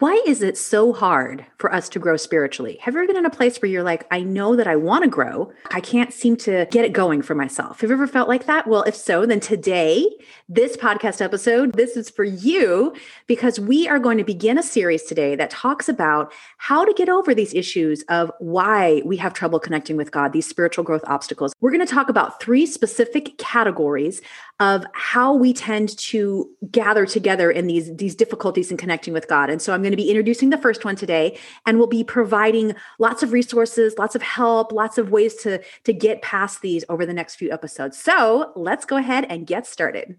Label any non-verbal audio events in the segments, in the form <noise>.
Why is it so hard for us to grow spiritually? Have you ever been in a place where you're like, I know that I want to grow, I can't seem to get it going for myself? Have you ever felt like that? Well, if so, then today, this podcast episode, this is for you because we are going to begin a series today that talks about how to get over these issues of why we have trouble connecting with God, these spiritual growth obstacles. We're going to talk about three specific categories of how we tend to gather together in these these difficulties in connecting with God. And so I'm going to be introducing the first one today and we'll be providing lots of resources, lots of help, lots of ways to to get past these over the next few episodes. So, let's go ahead and get started.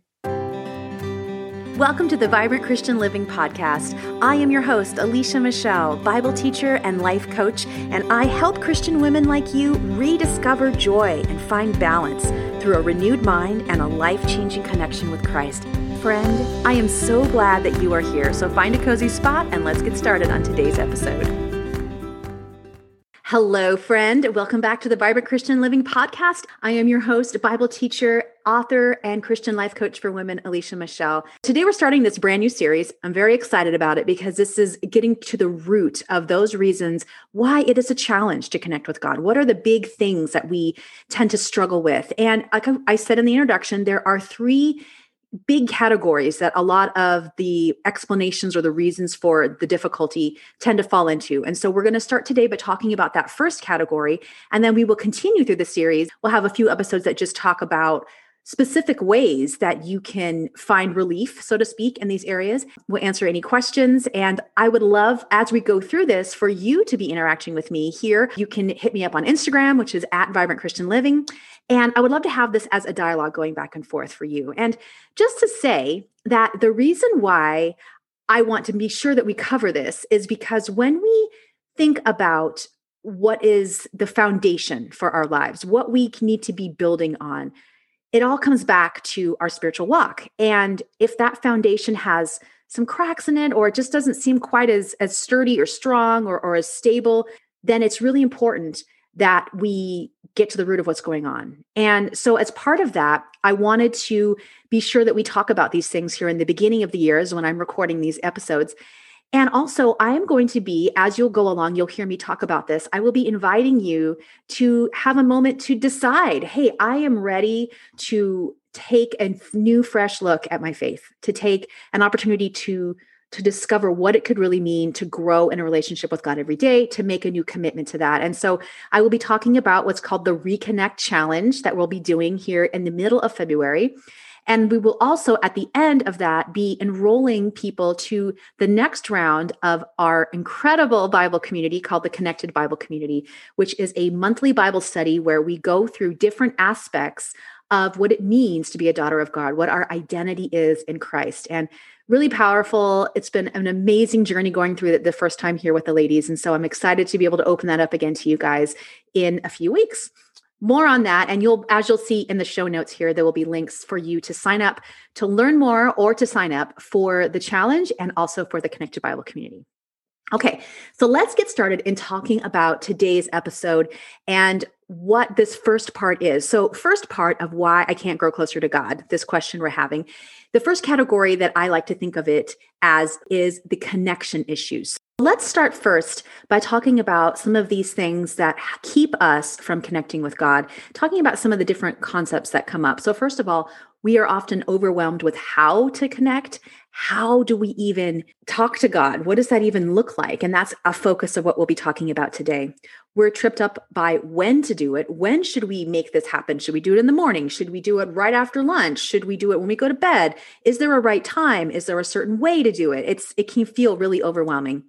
Welcome to the Vibrant Christian Living Podcast. I am your host, Alicia Michelle, Bible teacher and life coach, and I help Christian women like you rediscover joy and find balance through a renewed mind and a life changing connection with Christ. Friend, I am so glad that you are here. So find a cozy spot and let's get started on today's episode. Hello, friend. Welcome back to the Vibrant Christian Living Podcast. I am your host, Bible teacher, author, and Christian life coach for women, Alicia Michelle. Today, we're starting this brand new series. I'm very excited about it because this is getting to the root of those reasons why it is a challenge to connect with God. What are the big things that we tend to struggle with? And like I said in the introduction, there are three big categories that a lot of the explanations or the reasons for the difficulty tend to fall into. And so we're going to start today by talking about that first category. And then we will continue through the series. We'll have a few episodes that just talk about specific ways that you can find relief, so to speak, in these areas. We'll answer any questions. And I would love, as we go through this, for you to be interacting with me here. You can hit me up on Instagram, which is at Vibrant Christian Living. And I would love to have this as a dialogue going back and forth for you. And just to say that the reason why I want to be sure that we cover this is because when we think about what is the foundation for our lives, what we need to be building on, it all comes back to our spiritual walk. And if that foundation has some cracks in it, or it just doesn't seem quite as, as sturdy or strong or, or as stable, then it's really important that we get to the root of what's going on. And so, as part of that, I wanted to be sure that we talk about these things here in the beginning of the years when I'm recording these episodes. And also, I am going to be, as you'll go along, you'll hear me talk about this. I will be inviting you to have a moment to decide hey, I am ready to take a new, fresh look at my faith, to take an opportunity to to discover what it could really mean to grow in a relationship with God every day, to make a new commitment to that. And so I will be talking about what's called the Reconnect Challenge that we'll be doing here in the middle of February. And we will also, at the end of that, be enrolling people to the next round of our incredible Bible community called the Connected Bible Community, which is a monthly Bible study where we go through different aspects of what it means to be a daughter of God, what our identity is in Christ. And really powerful. It's been an amazing journey going through it the first time here with the ladies. And so I'm excited to be able to open that up again to you guys in a few weeks more on that and you'll as you'll see in the show notes here there will be links for you to sign up to learn more or to sign up for the challenge and also for the connected bible community. Okay so let's get started in talking about today's episode and what this first part is. So first part of why i can't grow closer to god this question we're having the first category that i like to think of it as is the connection issues Let's start first by talking about some of these things that keep us from connecting with God, talking about some of the different concepts that come up. So, first of all, we are often overwhelmed with how to connect. How do we even talk to God? What does that even look like? And that's a focus of what we'll be talking about today. We're tripped up by when to do it. When should we make this happen? Should we do it in the morning? Should we do it right after lunch? Should we do it when we go to bed? Is there a right time? Is there a certain way to do it? It's it can feel really overwhelming.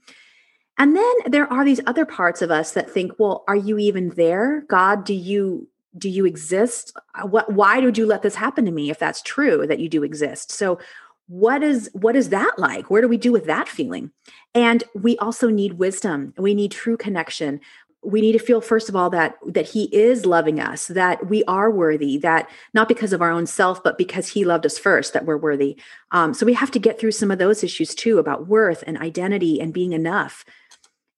And then there are these other parts of us that think, well, are you even there? God, do you do you exist? Uh, what why did you let this happen to me if that's true that you do exist? So what is what is that like? Where do we do with that feeling? And we also need wisdom. We need true connection we need to feel first of all that that he is loving us that we are worthy that not because of our own self but because he loved us first that we're worthy um, so we have to get through some of those issues too about worth and identity and being enough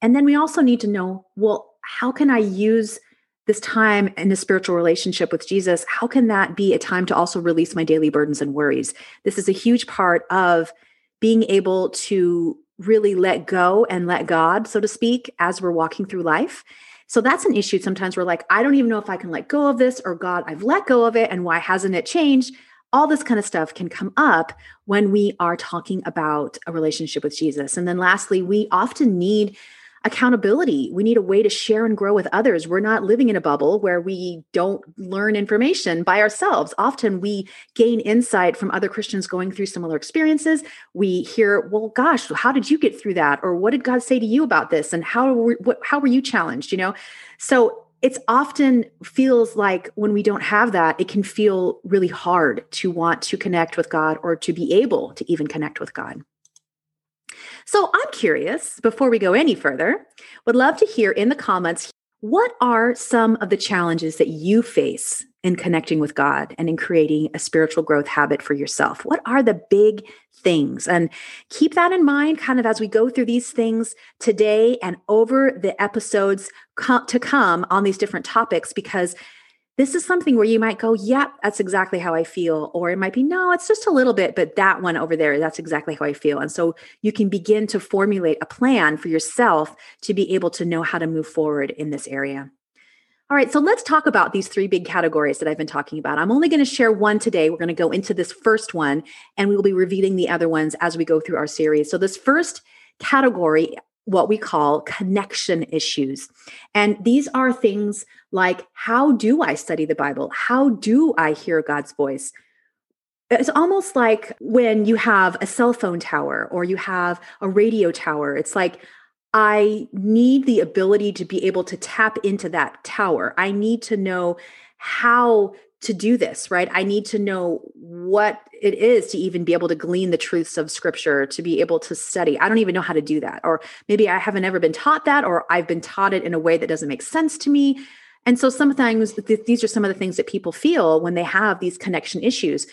and then we also need to know well, how can I use this time in a spiritual relationship with Jesus? How can that be a time to also release my daily burdens and worries? This is a huge part of being able to really let go and let God, so to speak, as we're walking through life. So that's an issue. Sometimes we're like, I don't even know if I can let go of this, or God, I've let go of it, and why hasn't it changed? All this kind of stuff can come up when we are talking about a relationship with Jesus. And then lastly, we often need accountability. We need a way to share and grow with others. We're not living in a bubble where we don't learn information by ourselves. Often we gain insight from other Christians going through similar experiences. We hear, well, gosh, how did you get through that? Or what did God say to you about this? And how were, what, how were you challenged? You know, so it's often feels like when we don't have that, it can feel really hard to want to connect with God or to be able to even connect with God. So I'm curious, before we go any further, would love to hear in the comments what are some of the challenges that you face in connecting with God and in creating a spiritual growth habit for yourself? What are the big things? And keep that in mind kind of as we go through these things today and over the episodes to come on these different topics because this is something where you might go, yeah, that's exactly how I feel. Or it might be, no, it's just a little bit, but that one over there, that's exactly how I feel. And so you can begin to formulate a plan for yourself to be able to know how to move forward in this area. All right, so let's talk about these three big categories that I've been talking about. I'm only going to share one today. We're going to go into this first one, and we will be revealing the other ones as we go through our series. So, this first category what we call connection issues. And these are things like how do I study the Bible? How do I hear God's voice? It's almost like when you have a cell phone tower or you have a radio tower. It's like, I need the ability to be able to tap into that tower. I need to know how to do this, right? I need to know what it is to even be able to glean the truths of scripture, to be able to study. I don't even know how to do that. Or maybe I haven't ever been taught that, or I've been taught it in a way that doesn't make sense to me. And so sometimes th- these are some of the things that people feel when they have these connection issues.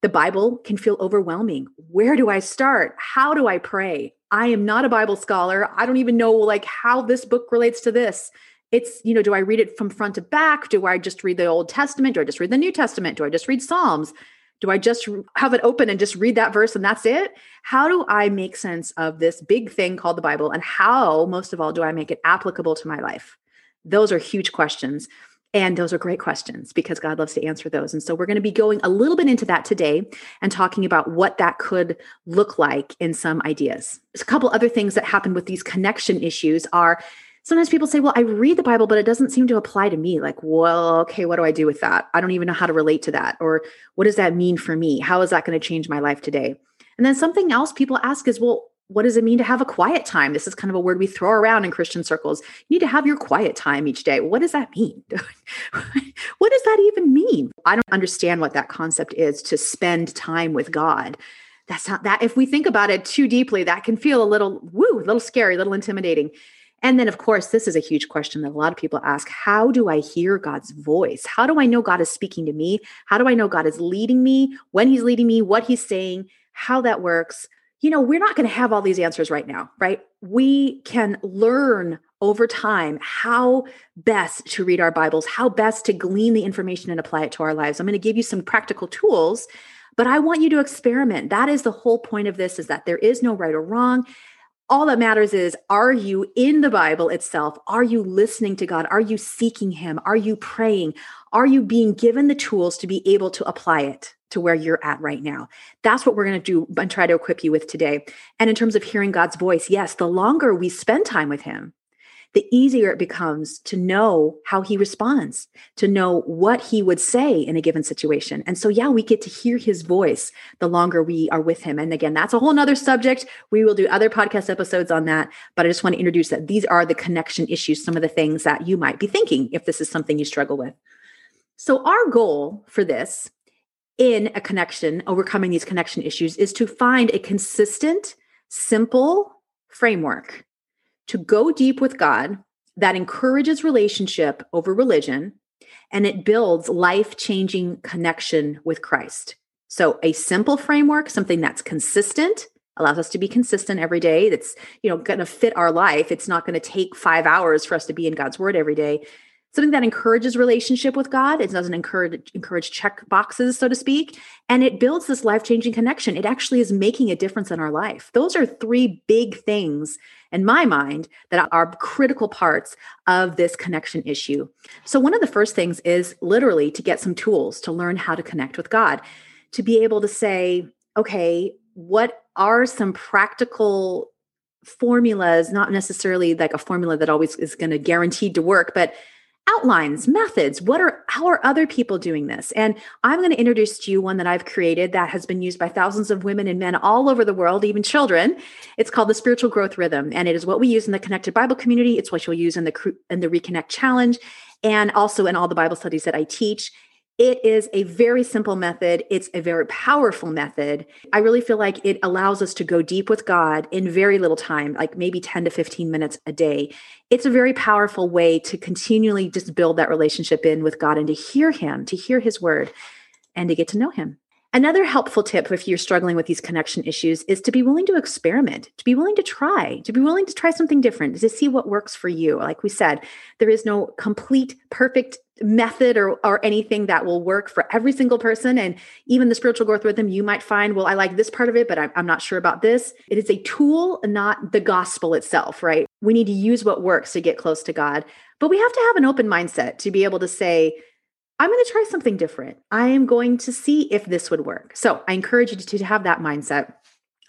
The Bible can feel overwhelming. Where do I start? How do I pray? I am not a Bible scholar. I don't even know like how this book relates to this it's you know do i read it from front to back? Do i just read the old testament? Do i just read the new testament? Do i just read psalms? Do i just have it open and just read that verse and that's it? How do i make sense of this big thing called the bible and how most of all do i make it applicable to my life? Those are huge questions and those are great questions because God loves to answer those. And so we're going to be going a little bit into that today and talking about what that could look like in some ideas. There's a couple other things that happen with these connection issues are sometimes people say, well, I read the Bible, but it doesn't seem to apply to me. Like, well, okay, what do I do with that? I don't even know how to relate to that. Or what does that mean for me? How is that going to change my life today? And then something else people ask is, well, what does it mean to have a quiet time? This is kind of a word we throw around in Christian circles. You need to have your quiet time each day. What does that mean? <laughs> what does that even mean? I don't understand what that concept is to spend time with God. That's not that. If we think about it too deeply, that can feel a little woo, a little scary, a little intimidating. And then, of course, this is a huge question that a lot of people ask How do I hear God's voice? How do I know God is speaking to me? How do I know God is leading me, when He's leading me, what He's saying, how that works? You know, we're not going to have all these answers right now, right? We can learn over time how best to read our Bibles, how best to glean the information and apply it to our lives. I'm going to give you some practical tools but i want you to experiment that is the whole point of this is that there is no right or wrong all that matters is are you in the Bible itself? Are you listening to God? Are you seeking Him? Are you praying? Are you being given the tools to be able to apply it to where you're at right now? That's what we're going to do and try to equip you with today. And in terms of hearing God's voice, yes, the longer we spend time with Him, the easier it becomes to know how he responds, to know what he would say in a given situation. And so, yeah, we get to hear his voice the longer we are with him. And again, that's a whole nother subject. We will do other podcast episodes on that. But I just want to introduce that these are the connection issues, some of the things that you might be thinking if this is something you struggle with. So, our goal for this in a connection, overcoming these connection issues, is to find a consistent, simple framework to go deep with God that encourages relationship over religion and it builds life changing connection with Christ. So, a simple framework, something that's consistent, allows us to be consistent every day. That's, you know, going to fit our life. It's not going to take five hours for us to be in God's word every day. Something that encourages relationship with God. It doesn't encourage encourage check boxes, so to speak, and it builds this life-changing connection. It actually is making a difference in our life. Those are three big things in my mind that are critical parts of this connection issue. So one of the first things is literally to get some tools to learn how to connect with God, to be able to say, okay, what are some practical formulas, not necessarily like a formula that always is going to guaranteed to work, but outlines, methods. What are how are other people doing this? And I'm going to introduce to you one that I've created that has been used by thousands of women and men all over the world, even children. It's called the spiritual growth rhythm, and it is what we use in the Connected Bible community. It's what you'll use in the in the Reconnect challenge, and also in all the Bible studies that I teach. It is a very simple method. It's a very powerful method. I really feel like it allows us to go deep with God in very little time, like maybe 10 to 15 minutes a day. It's a very powerful way to continually just build that relationship in with God and to hear Him, to hear His word, and to get to know Him. Another helpful tip if you're struggling with these connection issues is to be willing to experiment, to be willing to try, to be willing to try something different, to see what works for you. Like we said, there is no complete, perfect method or, or anything that will work for every single person. And even the spiritual growth rhythm, you might find, well, I like this part of it, but I'm, I'm not sure about this. It is a tool, not the gospel itself, right? We need to use what works to get close to God. But we have to have an open mindset to be able to say, I'm going to try something different. I am going to see if this would work. So I encourage you to, to have that mindset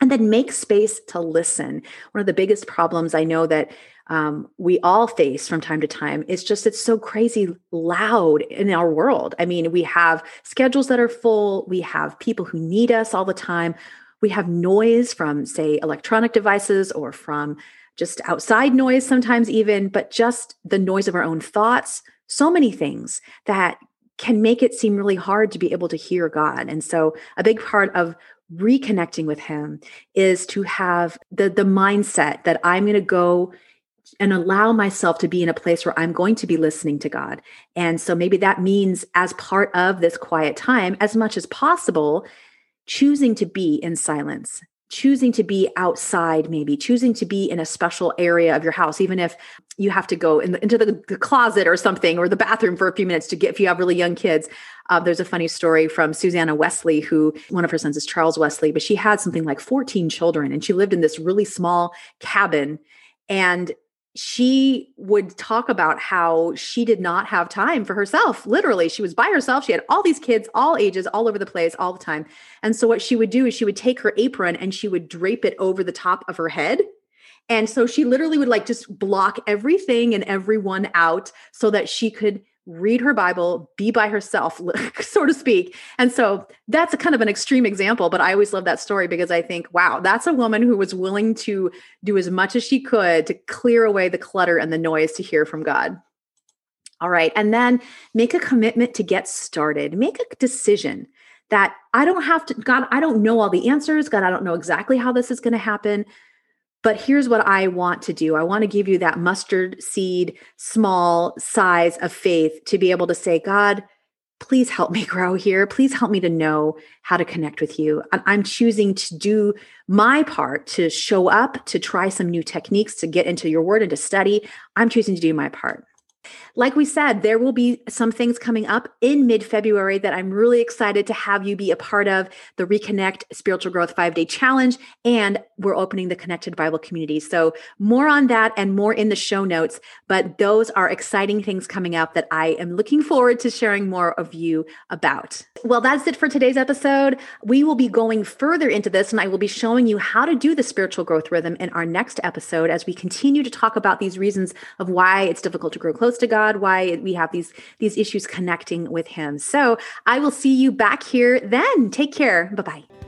and then make space to listen. One of the biggest problems I know that um, we all face from time to time is just it's so crazy loud in our world. I mean, we have schedules that are full, we have people who need us all the time, we have noise from, say, electronic devices or from just outside noise sometimes, even, but just the noise of our own thoughts. So many things that can make it seem really hard to be able to hear God. And so a big part of reconnecting with him is to have the the mindset that I'm going to go and allow myself to be in a place where I'm going to be listening to God. And so maybe that means as part of this quiet time as much as possible choosing to be in silence choosing to be outside maybe choosing to be in a special area of your house even if you have to go in the, into the, the, closet or something or the bathroom for a few minutes to get if you have really young kids uh, there's a funny story from susanna wesley who one of her sons is charles wesley but she had something like 14 children and she lived in this really small cabin and she would talk about how she did not have time for herself. Literally, she was by herself. She had all these kids, all ages, all over the place, all the time. And so, what she would do is she would take her apron and she would drape it over the top of her head. And so, she literally would like just block everything and everyone out so that she could read her Bible, be by herself, <laughs> so to speak. And so that's a kind of an extreme example, but I always love that story because I think, wow, that's a woman who was willing to do as much as she could to clear away the clutter and the noise to hear from God. All right. And then make a commitment to get started, make a decision that I don't have to, God, I don't know all the answers. God, I don't know exactly how this is going to happen, but here's what I want to do I want to give you that mustard seed, small size of faith to be able to say, God, please help me <laughs> grow here. Please help me to know how to connect with you. I'm choosing to do my part to show up, to try some new techniques, to get into your word and to study. I'm choosing to do my part. Like we said, there will be some things coming up in mid February that I'm really excited to have you be a part of the Reconnect Spiritual Growth five day challenge. And we're opening the Connected Bible community. So, more on that and more in the show notes. But those are exciting things coming up that I am looking forward to sharing more of you about. Well, that's it for today's episode. We will be going further into this, and I will be showing you how to do the spiritual growth rhythm in our next episode as we continue to talk about these reasons of why it's difficult to grow close to God God, why we have these these issues connecting with him. So I will see you back here then. Take care. Bye-bye.